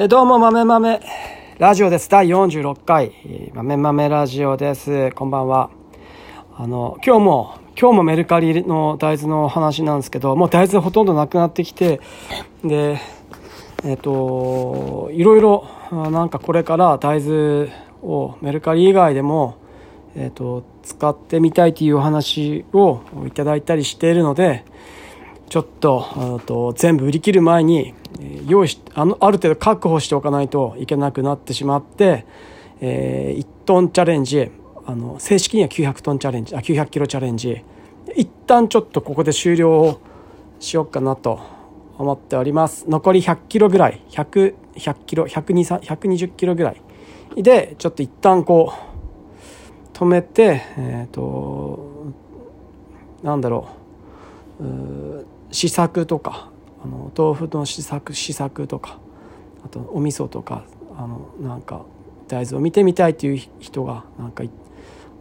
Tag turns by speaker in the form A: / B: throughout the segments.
A: えどうも、豆豆ラジオです。第46回、豆豆ラジオです。こんばんは。あの、今日も、今日もメルカリの大豆の話なんですけど、もう大豆ほとんどなくなってきて、で、えっ、と、いろいろ、なんかこれから大豆をメルカリ以外でも、えっ、と、使ってみたいというお話をいただいたりしているので、ちょっとと全部売り切る前にえ用意しあのある程度確保しておかないといけなくなってしまって、えー、1トンチャレンジあの正式には900トンチャレンジあ900キロチャレンジ一旦ちょっとここで終了をしようかなと思っております。残り100キロぐらい100 100キロ120キロぐらい。でちょっと一旦こう止めてえっ、ー、となんだろう試作とかあの豆腐の試作試作とかあとお味噌とかあのなんか大豆を見てみたいという人がなんか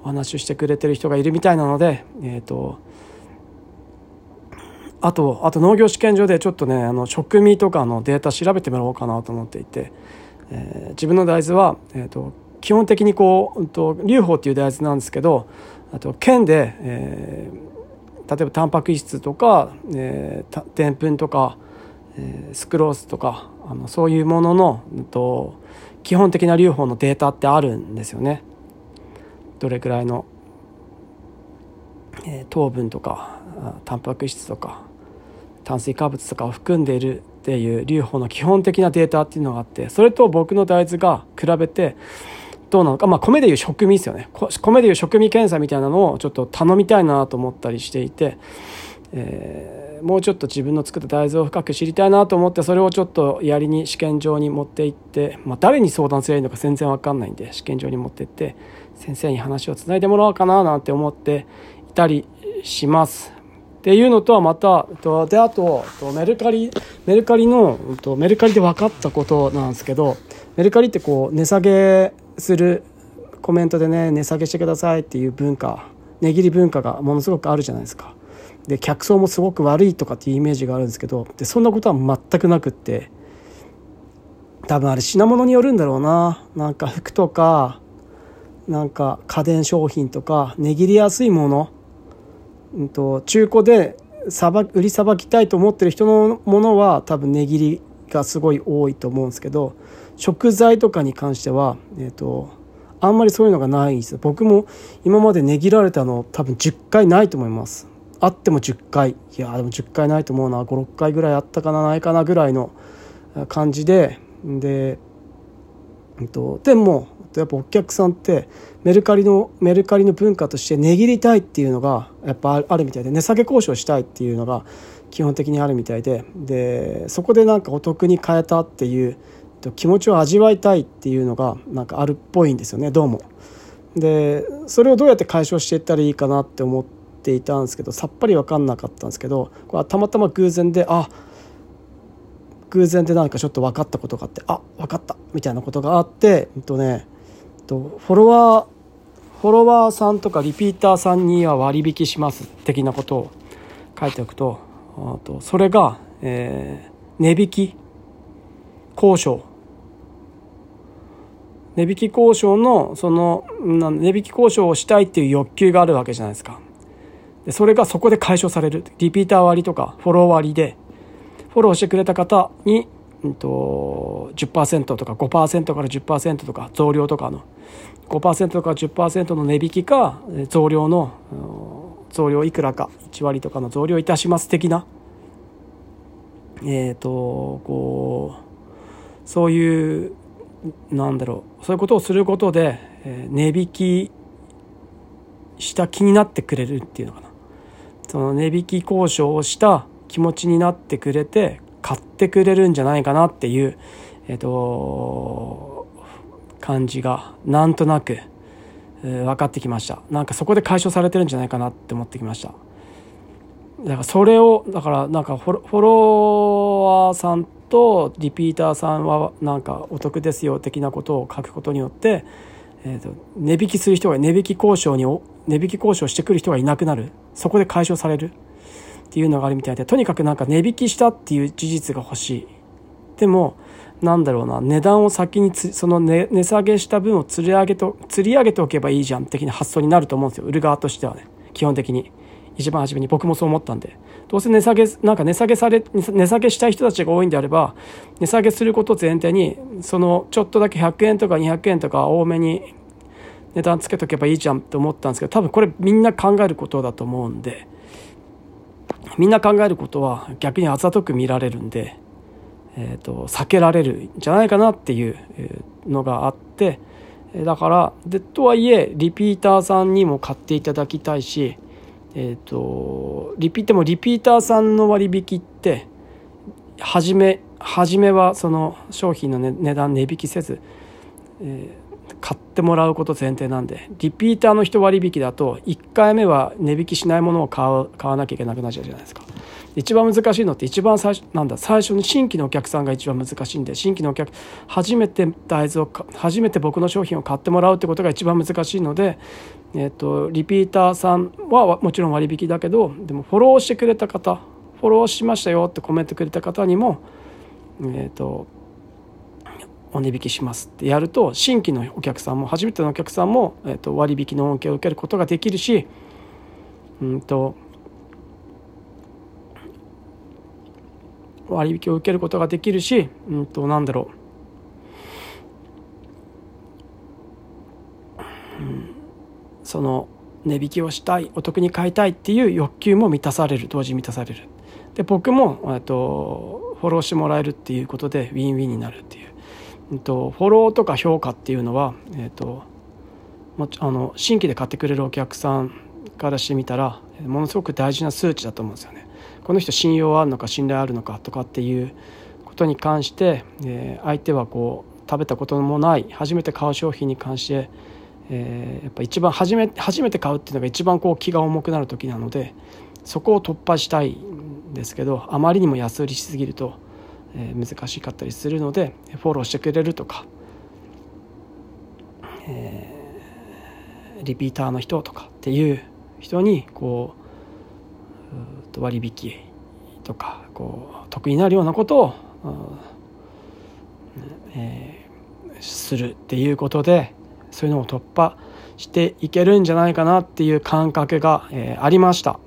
A: お話をしてくれてる人がいるみたいなのでえ、ー、とあとあと農業試験場でちょっとねあの食味とかのデータ調べてもらおうかなと思っていて、えー、自分の大豆は、えーと、基本的にこう、うんと、劉邦っていう大豆なんですけどあと県で、えー例えばタンパク質とかでんぷんとか、えー、スクロースとかあのそういうものの、えっと、基本的な留保のデータってあるんですよね。どれくらいの、えー、糖分とかタンパク質とか炭水化物とかを含んでいるっていう留保の基本的なデータっていうのがあってそれと僕の大豆が比べてどうなのか、まあ、米でいう食味ですよね米でいう食味検査みたいなのをちょっと頼みたいなと思ったりしていて、えー、もうちょっと自分の作った大豆を深く知りたいなと思ってそれをちょっとやりに試験場に持って行って、まあ、誰に相談すればいいのか全然わかんないんで試験場に持って行って先生に話をつないでもらおうかななんて思っていたりします。っていうのとはまたであとメルカリメルカリのメルカリで分かったことなんですけどメルカリってこう値下げするコメントでね値下げしてくださいっていう文化値切り文化がものすごくあるじゃないですか。で客層もすごく悪いとかっていうイメージがあるんですけどでそんなことは全くなくって多分あれ品物によるんだろうななんか服とかなんか家電商品とか値切りやすいもの、うんと、中古でさば売りさばきたいと思ってる人のものは多分値切りがすごい多いと思うんですけど食材とかに関しては、えーと、あんまりそういうのがないんです。僕も今まで値切られたの多分10回ないと思います。あっても10回。いやでも10回ないと思うな。56回ぐらいあったかな。ないかなぐらいの感じで。で、えっと、でもやっぱお客さんってメルカリのメルカリの文化として値切りたいっていうのがやっぱあるみたいで値下げ交渉したいっていうのが基本的にあるみたいで。でそこでなんかお得に変えたっていうと気持ちを味わいたいっていうのがなんかあるっぽいんですよねどうも。でそれをどうやって解消していったらいいかなって思っていたんですけどさっぱり分かんなかったんですけどこれはたまたま偶然であ偶然でなんかちょっと分かったことがあってあ分かったみたいなことがあって、えっとね、フォロワーフォロワーさんとかリピーターさんには割引します的なことを書いておくととそれが、えー、値引き交渉。値引き交渉のその値引き交渉をしたいっていう欲求があるわけじゃないですか。でそれがそこで解消される。リピーター割とかフォロー割りでフォローしてくれた方に、うんと、10%とか5%から10%とか増量とかの。5%とか10%の値引きか増量の増量いくらか1割とかの増量いたします的な。えっ、ー、とこうそういうなんだろうそういうことをすることで、えー、値引きした気になってくれるっていうのかな。その値引き交渉をした気持ちになってくれて買ってくれるんじゃないかなっていうえっ、ー、と感じがなんとなく、えー、分かってきました。なんかそこで解消されてるんじゃないかなって思ってきました。だからそれをだからなんかフォロワーさんとリピーターさんはなんかお得ですよ的なことを書くことによって、えーと、値引きする人が値引き交渉に値引き交渉してくる人がいなくなる。そこで解消される。っていうのがあるみたいでとにかくなんか値引きしたっていう事実が欲しい。でもなんだろうな値段を先にその値値下げした分を釣り上げと釣り上げておけばいいじゃん的な発想になると思うんですよ。売る側としてはね。基本的に。一番初めに僕もそう思ったんで。どうせ値下げなんか値下げされ値下げしたい人たちが多いんであれば値下げすること前提にそのちょっとだけ100円とか200円とか多めに値段つけとけばいいじゃんって思ったんですけど多分これみんな考えることだと思うんでみんな考えることは逆にあざとく見られるんでえーと、避けられるんじゃないかなっていうのがあってだからでとはいえリピーターさんにも買っていただきたいし、えーと、リピでもリピーターさんの割引って初め初めはその商品の、ね、値段値引きせず、えー買ってもらうこと前提なんでリピーターの人割引だと1回目は値引きしないものを買う買わなきゃいけなくなっちゃうじゃないですか。一番難しいのって一番最初なんだ最初に新規のお客さんが一番難しいんで新規のお客初めて大豆を初めて僕の商品を買ってもらうってことが一番難しいので、えーと、リピーターさんはもちろん割引だけどでもフォローしてくれた方フォローしましたよってコメントくれた方にもえっ、ー、とお値引きしますってやると新規のお客さんも初めてのお客さんも、えー、と割引の恩恵を受けることができるし、うんと、割引を受けることができるし、うんと、なんだろう、うん、その値引きをしたいお得に買いたいっていう欲求も満たされる同時満たされる。で僕も、と、フォローしてもらえるっていうことでウィンウィンになるっていう。えっと、フォローとか評価っていうのは、えーと、もあの新規で買ってくれるお客さんからしてみたらものすごく大事な数値だと思うんですよね。この人信用あるのか信頼あるのかとかっていうことに関して、えー、相手はこう食べたこともない初めて買う商品に関して、えー、やっぱ一番初め初めて買うっていうのが一番こう気が重くなる時なのでそこを突破したいんですけどあまりにも安売りしすぎると難しかったりするのでフォローしてくれるとか、えー、リピーターの人とかっていう人にこう割引とかこう得になるようなことを、えー、するっていうことでそういうのを突破していけるんじゃないかなっていう感覚が、えー、ありました。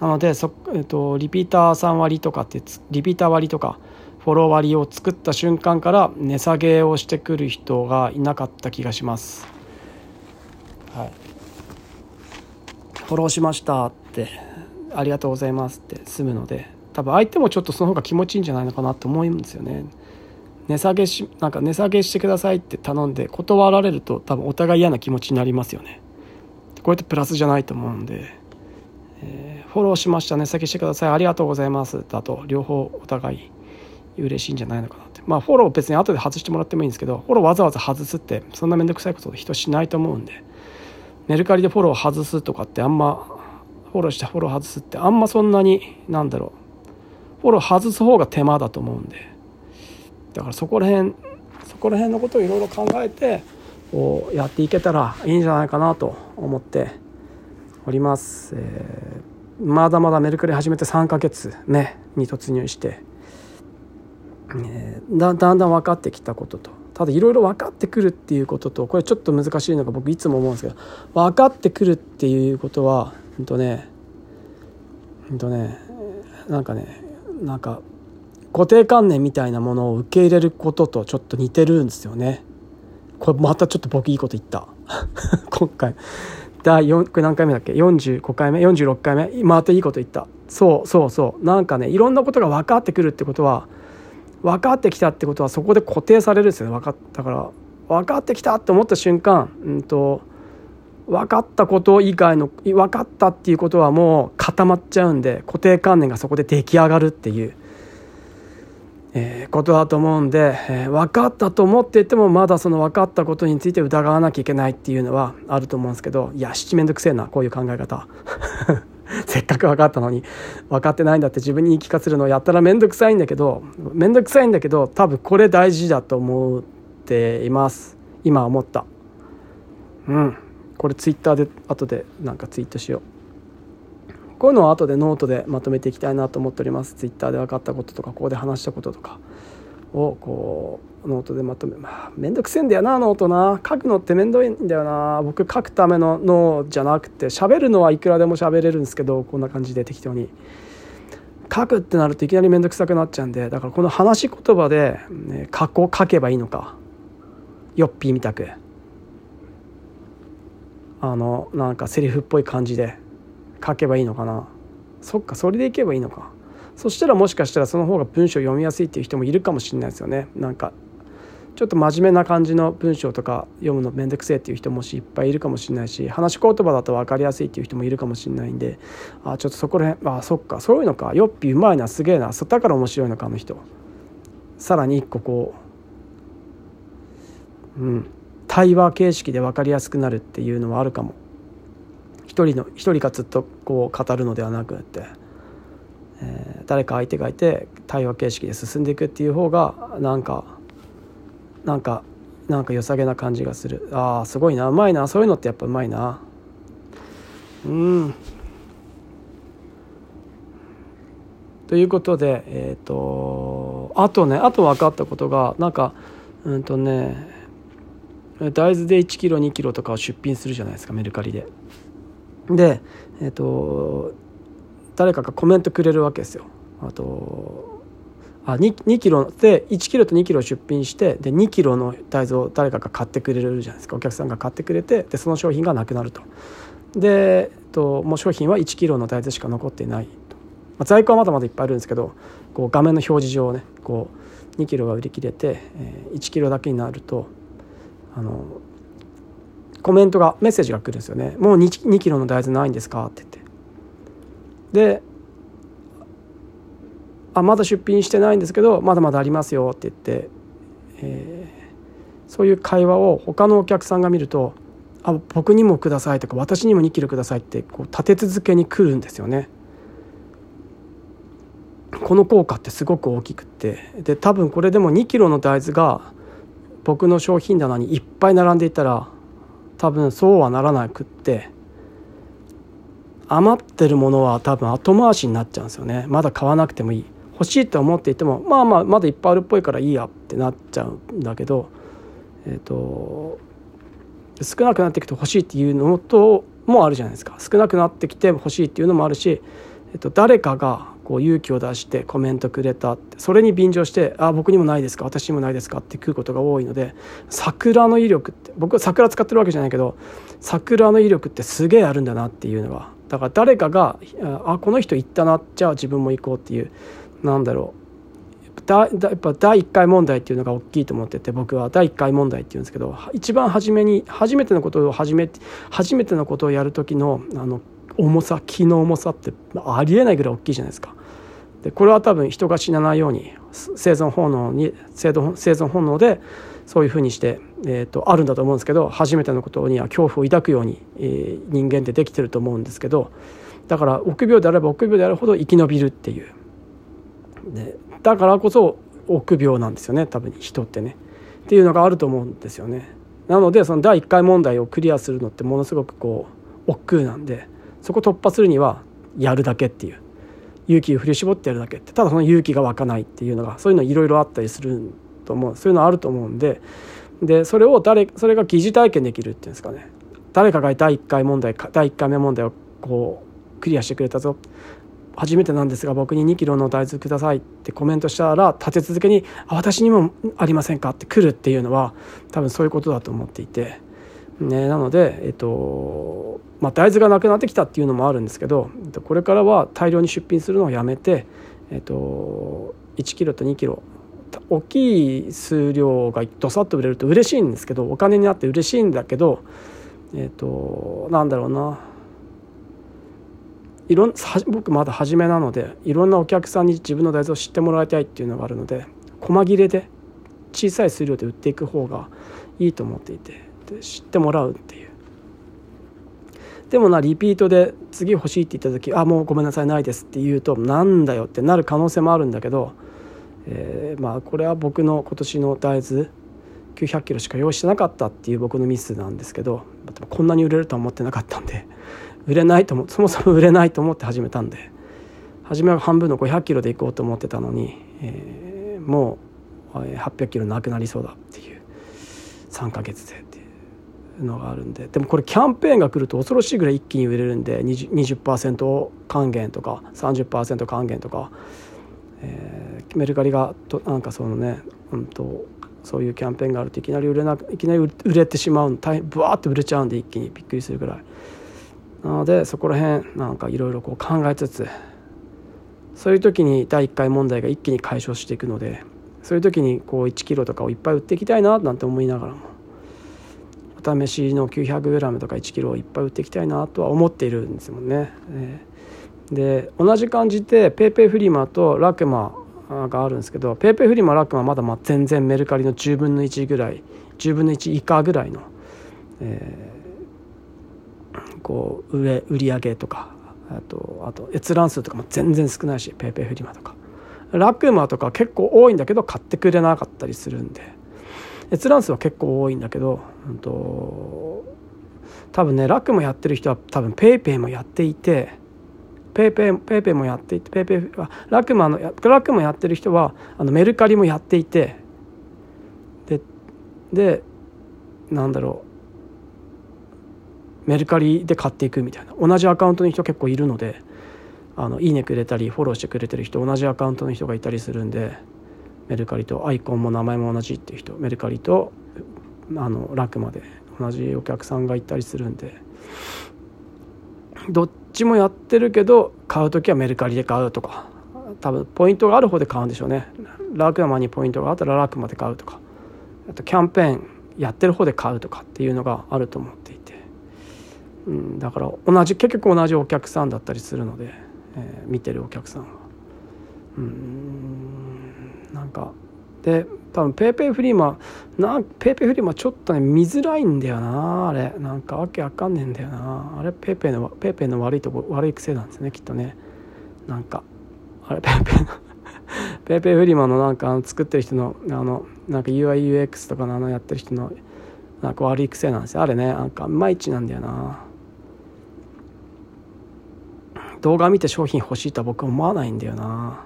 A: なのでそ、えっと、リピーターさん割とかってリピーター割とかフォロー割を作った瞬間から値下げをしてくる人がいなかった気がします。はい、フォローしましたってありがとうございますって済むので多分相手もちょっとその方が気持ちいいんじゃないのかなと思うんですよね。値下げしなんか値下げしてくださいって頼んで断られると多分お互い嫌な気持ちになりますよね。こうやってプラスじゃないと思うんで。えー、フォローしましたね。先してください。ありがとうございます。だと両方お互い嬉しいんじゃないのかなって。まあフォロー別に後で外してもらってもいいんですけどフォローわざわざ外すってそんな面倒くさいこと人しないと思うんで。メルカリでフォロー外すとかってあんまフォローしてフォロー外すってあんまそんなになんだろう。フォロー外す方が手間だと思うんで。だからそこら辺そこら辺のことをいろいろ考えてこうやっていけたらいいんじゃないかなと思っております、えー、まだまだメルカリ始めて3ヶ月目に突入して、えー、だだんだん分かってきたこととただいろいろ分かってくるっていうこととこれちょっと難しいのが僕いつも思うんですけど分かってくるっていうことはほんとねほんとねなんかねなんか固定観念みたいなものを受け入れることとちょっと似てるんですよね。これまたちょっと僕いいこと言った。今回。第4これ何回目だっけ？45回目？46回目？またいいこと言った。そうそうそう。なんかねいろんなことが分かってくるってことは分かってきたってことはそこで固定されるんですよね。分かったから分かってきたって思った瞬間、うんと、分かったこと以外の分かったっていうことはもう固まっちゃうんで固定観念がそこで出来上がるっていう。えー、ことだと思うんで、えー、分かったと思っていてもまだその分かったことについて疑わなきゃいけないっていうのはあると思うんですけどいや七面倒くせえなこういう考え方。せっかく分かったのに分かってないんだって自分に言い聞かせるのをやったら面倒くさいんだけど面倒くさいんだけど多分これ大事だと思っています。今思った。うん。これツイッターで後でなんかツイートしよう。こういうのを後でノートでまとめていきたいなと思っております。ツイッターで分かったこととかここで話したこととかをこうノートでまとめまあ面倒くせえんだよなノートな。書くのって面倒いんだよな。僕書くための脳じゃなくて喋るのはいくらでも喋れるんですけどこんな感じで適当に。書くってなるといきなり面倒くさくなっちゃうんでだからこの話し言葉で、ね、書こ書けばいいのか。ヨッピーみたく。あのなんかセリフっぽい感じで。書けばいいのかな。そっかそれでいけばいいのか。そしたらもしかしたらその方が文章読みやすいっていう人もいるかもしれないですよね。なんかちょっと真面目な感じの文章とか読むのめんどくせえっていう人もしいっぱいいるかもしれないし話し言葉だと分かりやすいっていう人もいるかもしれないんであちょっとそこら辺あそっかそういうのか。よっぴうまいなすげえな。そだから面白いのかあの人。さらに一個こううん対話形式で分かりやすくなるっていうのはあるかも。一人の一人がずっとこう語るのではなくって、えー、誰か相手がいて対話形式で進んでいくっていう方がなんかなんかなんか良さげな感じがする。あーすごいな。うまいな。そういうのってやっぱうまいな。うん。ということでえっ、ー、とあとねあと分かったことがなんかうんとね大豆で1キロ2キロとかを出品するじゃないですかメルカリで。でえっ、ー、と誰かがコメントくれるわけですよ。あとあ 2, 2キロで1キロと2キロ出品してで2キロの大豆を誰かが買ってくれるじゃないですか。お客さんが買ってくれてでその商品がなくなると。で、えっと、もう商品は1キロの大豆しか残っていないと、まあ、在庫はまだまだいっぱいあるんですけどこう画面の表示上ねこう2キロが売り切れて、えー、1キロだけになるとあのコメントがメッセージが来るんですよね「もう 2, 2キロの大豆ないんですか?」って言ってであまだ出品してないんですけどまだまだありますよって言って、えー、そういう会話を他のお客さんが見ると「あ僕にもください」とか「私にも2キロください」ってこう立て続けに来るんですよね。この効果ってすごく大きくってで多分これでも2キロの大豆が僕の商品棚にいっぱい並んでいたら多分そうはならなくって余ってるものは多分後回しになっちゃうんですよね。まだ買わなくてもいい。欲しいと思っていてもまあまあまだいっぱいあるっぽいからいいやってなっちゃうんだけどえっ、ー、と少なくなってきて欲しいっていうのともあるじゃないですか。少なくなってきて欲しいっていうのもあるし、えっと、誰かがこう勇気を出してコメントくれたってそれに便乗して「あ僕にもないですか私にもないですか」って食うことが多いので桜の威力って僕は桜使ってるわけじゃないけど桜の威力ってすげえあるんだなっていうのはだから誰かが「あこの人行ったなじゃあ自分も行こう」っていうなんだろうだやっぱ第1回問題っていうのが大きいと思ってて僕は第1回問題っていうんですけど一番初めに初めてのことを始め初めてのことをやる時のあの重さ気の重さってありえないぐらい大きいじゃないですか。でこれは多分人が死なないように生存本能に生存本能でそういうふうにして、えーと、あるんだと思うんですけど初めてのことには恐怖を抱くように、えー、人間ってできてると思うんですけどだから臆病であれば臆病であるほど生き延びるっていう。でだからこそ臆病なんですよね多分人ってね。っていうのがあると思うんですよね。なのでその第1回問題をクリアするのってものすごくこう億劫なんでそこ突破するにはやるだけっていう。勇気を振り絞ってやるだけって。ただその勇気が湧かないっていうのがそういうのいろいろあったりすると思う。そういうのあると思うんで。でそれを誰それが疑似体験できるっていうんですかね。誰かが第1回問題第1回目問題をこうクリアしてくれたぞ。初めてなんですが僕に2キロの大豆くださいってコメントしたら立て続けに「あ私にもありませんか?」って来るっていうのは多分そういうことだと思っていて、ね、なので、えっとまあ、大豆がなくなってきたっていうのもあるんですけどこれからは大量に出品するのをやめて、えっと、1キロと2キロ大きい数量がどさっと売れると嬉しいんですけどお金になって嬉しいんだけどえっとなんだろうな。いろん僕まだ初めなのでいろんなお客さんに自分の大豆を知ってもらいたいっていうのがあるので細切れで小さい数量で売っていく方がいいと思っていて。で知ってもらうっていう。でもなリピートで次欲しいって言った時「あもうごめんなさいないです」って言うと「なんだよ」ってなる可能性もあるんだけど、えー、まあこれは僕の今年の大豆900キロしか用意してなかったっていう僕のミスなんですけどこんなに売れるとは思ってなかったんで売れないと思そもそも売れないと思って始めたんで初めは半分の500キロで行こうと思ってたのに、えー、もう800キロなくなりそうだっていう3ヶ月で。のがあるんで。でもこれキャンペーンが来ると恐ろしいぐらい一気に売れるんで。20%, 20還元とか30%還元とか、えー、メルカリがとなんかそのね、うんと、そういうキャンペーンがあるといきなり売れないきなり売れてしまう大変ブワーって売れちゃうんで一気にびっくりするぐらい。なのでそこら辺なんかいろいろ考えつつそういう時に第1回問題が一気に解消していくのでそういう時にこう1キロとかをいっぱい売っていきたいななんて思いながらも。お試しの 900g とか1キロをいっぱい売っていきたいなとは思っているんですもんね。で同じ感じで PayPay フリマとラクマがあるんですけど PayPay フリマラクマまだまあ全然メルカリの10分の1ぐらい10分の1以下ぐらいの、えー、こう売れ売り上げとかあとあと閲覧数とかも全然少ないし PayPay フリマとか。ラクマとか結構多いんだけど買ってくれなかったりするんで。閲覧数は結構多いんだけど、うんと、多分ねラクマやってる人は多分 PayPay もやっていて PayPay PayPay もやっていて PayPay はラクマのラクマやってる人はあのメルカリもやっていてででなんだろうメルカリで買っていくみたいな。同じアカウントの人結構いるのであのいいねくれたりフォローしてくれてる人同じアカウントの人がいたりするんでメルカリとアイコンも名前も同じっていう人メルカリとあのラクマで同じお客さんがいたりするんでどっちもやってるけど買う時はメルカリで買うとか多分ポイントがある方で買うんでしょうね。ラクマにポイントがあったらラクマで買うとか。あとキャンペーンやってる方で買うとかっていうのがあると思っていて、うん、だから同じ結局同じお客さんだったりするので。えー、見てるお客さんは。うん。か。で多分 PayPay フリマな PayPay フリマちょっとね見づらいんだよなあれ。なんかわけわかんねえんだよな。あれ PayPay の PayPay の悪いとこ悪い癖なんですねきっとね。なんかあれ PayPay の PayPay フリマのなんか作ってる人のあのなんか UIUX とかのあのやってる人のなんか悪い癖なんですよ。あれねなんかいまいちなんだよな。動画見て商品欲しいとは僕は思わないんだよな。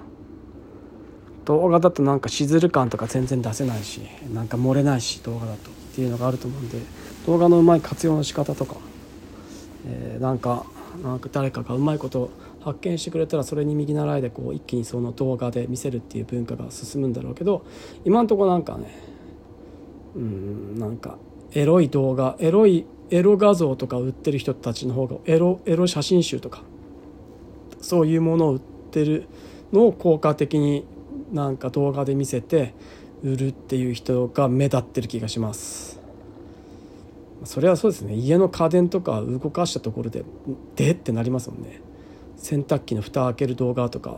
A: 動画だとなんかしずる感とか全然出せないしなんか漏れないし動画だと。っていうのがあると思うんで動画のうまい活用の仕方とか、えー、なんかなんか誰かがうまいこと発見してくれたらそれに右習いでこう一気にその動画で見せるっていう文化が進むんだろうけど今んとこなんかねうんなんかエロい動画エロいエロ画像とか売ってる人たちの方がエロエロ写真集とかそういうものを売ってるのを効果的になんか動画で見せて売るっていう人が目立ってる気がします。それはそうですね。家の家電とか動かしたところで「で?」ってなりますもんね。洗濯機の蓋開ける動画とか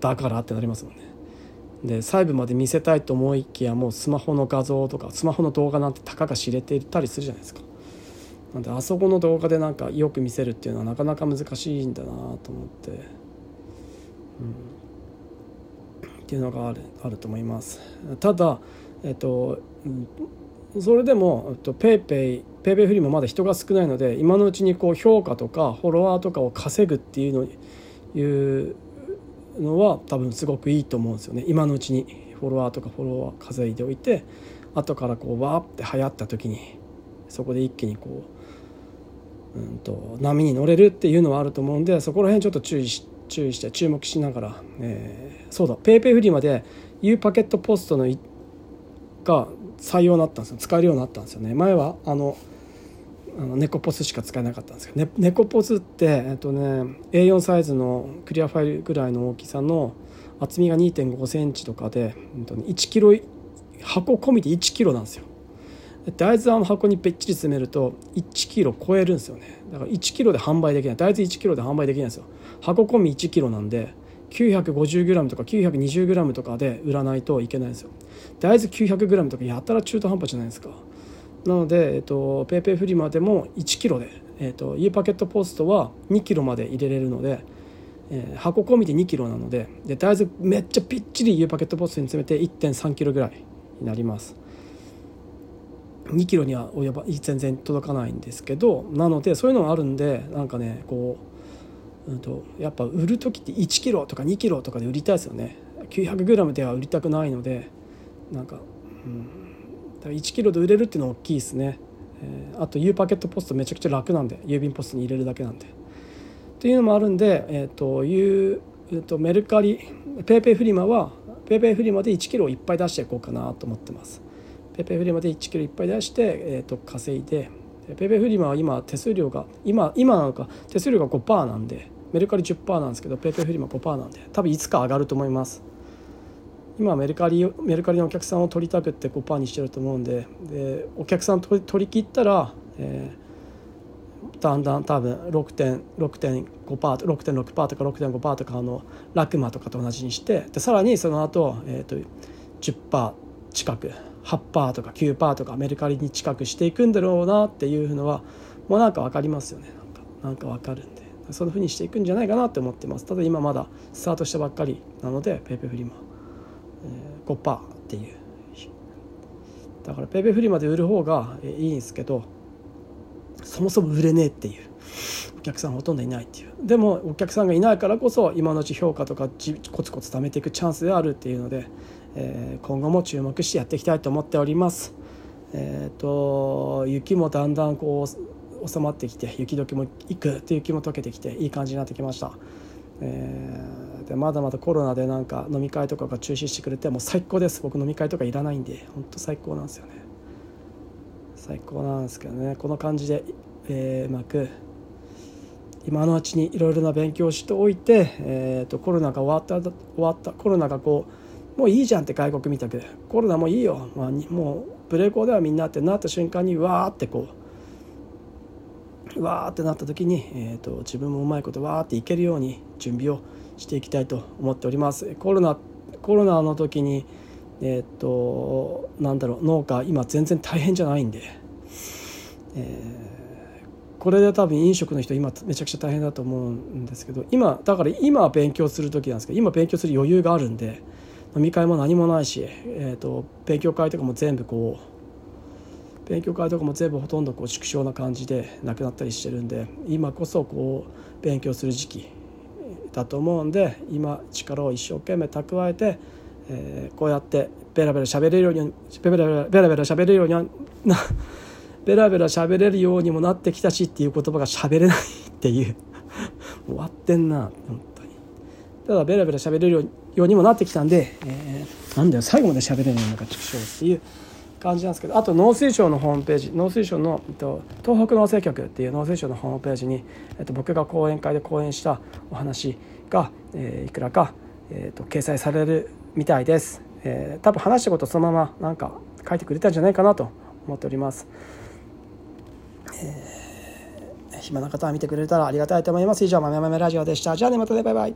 A: だからってなりますもんね。で細部まで見せたいと思いきやもうスマホの画像とかスマホの動画なんてたかが知れていたりするじゃないですか。なんであそこの動画でなんかよく見せるっていうのはなかなか難しいんだなと思って、うん、っていうのがあるあると思います。ただえっと、それでも、えっと、 PayPay PayPay フリマもまだ人が少ないので今のうちにこう評価とかフォロワーとかを稼ぐっていうのいうのは多分すごくいいと思うんですよね。今のうちにフォロワーとかフォロワー稼いでおいて後からこうわーって流行った時にそこで一気にこううんと、波に乗れるっていうのはあると思うんでそこら辺ちょっと注意し注意して注目しながら、えー、そうだ PayPay フリマで U パケットポストのが採用になったんですよ。使えるようになったんですよね。前はあのあの猫ポスしか使えなかったんですけど、ね、猫ポスって、えっとね、A4 サイズのクリアファイルぐらいの大きさの厚みが2 5センチとかで、えっとね、1キロ箱込みで1キロなんですよ。大豆あの箱にべっちり詰めると1キロ超えるんですよね。だから1キロで販売できない。大豆1キロで販売できないんですよ。箱込み1キロなんで 950g とか 920g とかで売らないといけないんですよ。大豆 900g とかやったら中途半端じゃないですか。なので、えっと、ペイペイフリマでも1キロで、えっと、家パケットポストは2キロまで入れれるので、えー、箱込みで2キロなのでで大豆めっちゃぴっちり家パケットポストに詰めて1 3キロぐらいになります。2キロには及ば全然届かないんですけどなのでそういうのがあるんでなんかねこう、うんと、やっぱ売る時って1キロとか2キロとかで売りたいですよね。900g では売りたくないのでなんか、うん、だから1キロで売れるっていうのは大きいですね、えー、あと U パケットポストめちゃくちゃ楽なんで郵便ポストに入れるだけなんで。っていうのもあるんで、えーと、U えーとメルカリ PayPay フリマは PayPay フリマで1キロいっぱい出していこうかなと思ってます。PayPay フリマで1キロいっぱい出して、えーと、稼いで PayPay フリマは今手数料が今今なのか手数料が5%なんでメルカリ10%なんですけど PayPay フリマ5%なんで多分いつか上がると思います。今メルカリメルカリのお客さんを取りたくって5%にしてると思うんででお客さん取り切ったら、えー、だんだん多分6.5%と6.6%とか6.5%とかあのラクマとかと同じにしてでさらにその後、えーと、10%近く8%とか9%とかメルカリに近くしていくんだろうなっていうのはもうなんか分かりますよね。なんかなんか分かるんで。そういうふうにしていくんじゃないかなって思ってます。ただ今まだスタートしたばっかり。なので PayPay フリマ5%っていう。だから PayPay フリマで売る方がいいんですけどそもそも売れねえっていう。お客さんほとんどいないっていう。でもお客さんがいないからこそ今のうち評価とかコツコツ貯めていくチャンスであるっていうので、えー、今後も注目してやっていきたいと思っております。えっ、ー、と雪もだんだんこう収まってきて雪解けも行くって雪も解けてきていい感じになってきました、えー、でまだまだコロナでなんか飲み会とかが中止してくれてもう最高です。僕飲み会とかいらないんで本当最高なんですよね。最高なんですけどね。この感じで、えー、うまく今のうちにいろいろな勉強をしておいて、えーと、コロナが終わった終わったコロナがこうもういいじゃんって外国見たくコロナもいいよ、まあ、もうブレーコーではみんなってなった瞬間にわーってこうわーってなった時に、えーと、自分もうまいことわーっていけるように準備をしていきたいと思っております。コロナコロナの時にえっ、ー、となんだろう農家今全然大変じゃないんで、えーこれで多分飲食の人今めちゃくちゃ大変だと思うんですけど今だから今勉強する時なんですけど今勉強する余裕があるんで飲み会も何もないし、えーと、勉強会とかも全部こう勉強会とかも全部ほとんどこう縮小な感じでなくなったりしてるんで今こそこう勉強する時期だと思うんで今力を一生懸命蓄えて、えー、こうやってベラベラ喋れるようにベラベラベラベラ喋れるようにな ベラベラ喋れるようにもなってきたしっていう言葉が喋れないっていう。終わってんな本当に。ただベラベラ喋れるようにもなってきたんで、えー、なんだよ最後まで喋れないのか畜生っていう。感じなんですけどあと農水省のホームページ農水省の、えっと、東北農政局っていう農水省のホームページに、えっと、僕が講演会で講演したお話が、えー、いくらか、えーと、掲載されるみたいです、えー、多分話したことそのままなんか書いてくれたんじゃないかなと思っております。えー、暇な方は見てくれたらありがたいと思います。以上、まめまめラジオでした。じゃあね、またね、バイバイ。